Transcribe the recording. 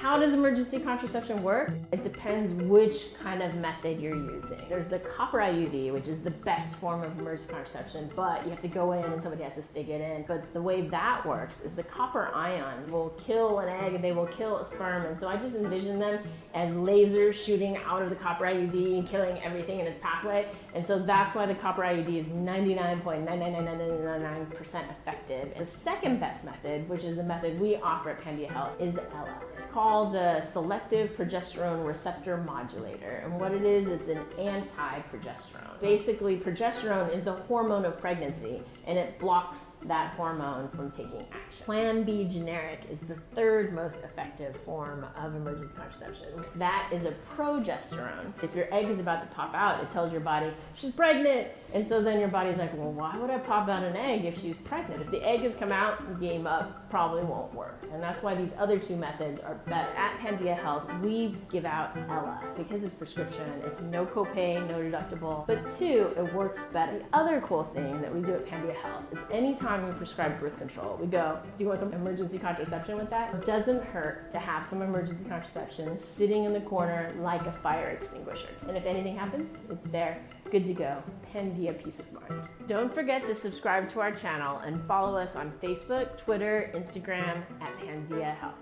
How does emergency contraception work? It depends which kind of method you're using. There's the copper IUD, which is the best form of emergency contraception, but you have to go in and somebody has to stick it in. But the way that works is the copper ions will kill an egg and they will kill a sperm. And so I just envision them as lasers shooting out of the copper IUD and killing everything in its pathway. And so that's why the copper IUD is 99.99999% effective. The second best method, which is the method we offer at Pandia Health, is Ella. It's called a selective progesterone receptor modulator. And what it is, it's an anti-progesterone. Basically, progesterone is the hormone of pregnancy and it blocks that hormone from taking action. Plan B generic is the third most effective form of emergency contraception. That is a progesterone. If your egg is about to pop out, it tells your body, she's pregnant. And so then your body's like, well, why would I pop out an egg if she's pregnant? If the egg has come out, game up, probably won't work. And that's why these other two methods are better. At Pandia Health, we give out Ella because it's prescription, it's no copay, no deductible. But two, it works better. The other cool thing that we do at Pandia Health is anytime we prescribe birth control, we go, do you want some emergency contraception with that? It doesn't hurt to have some emergency contraception sitting in the corner like a fire extinguisher. And if anything happens, it's there, good to go. Pandia peace of mind. Don't forget to subscribe to our channel and follow us on Facebook, Twitter, Instagram at Pandia Health.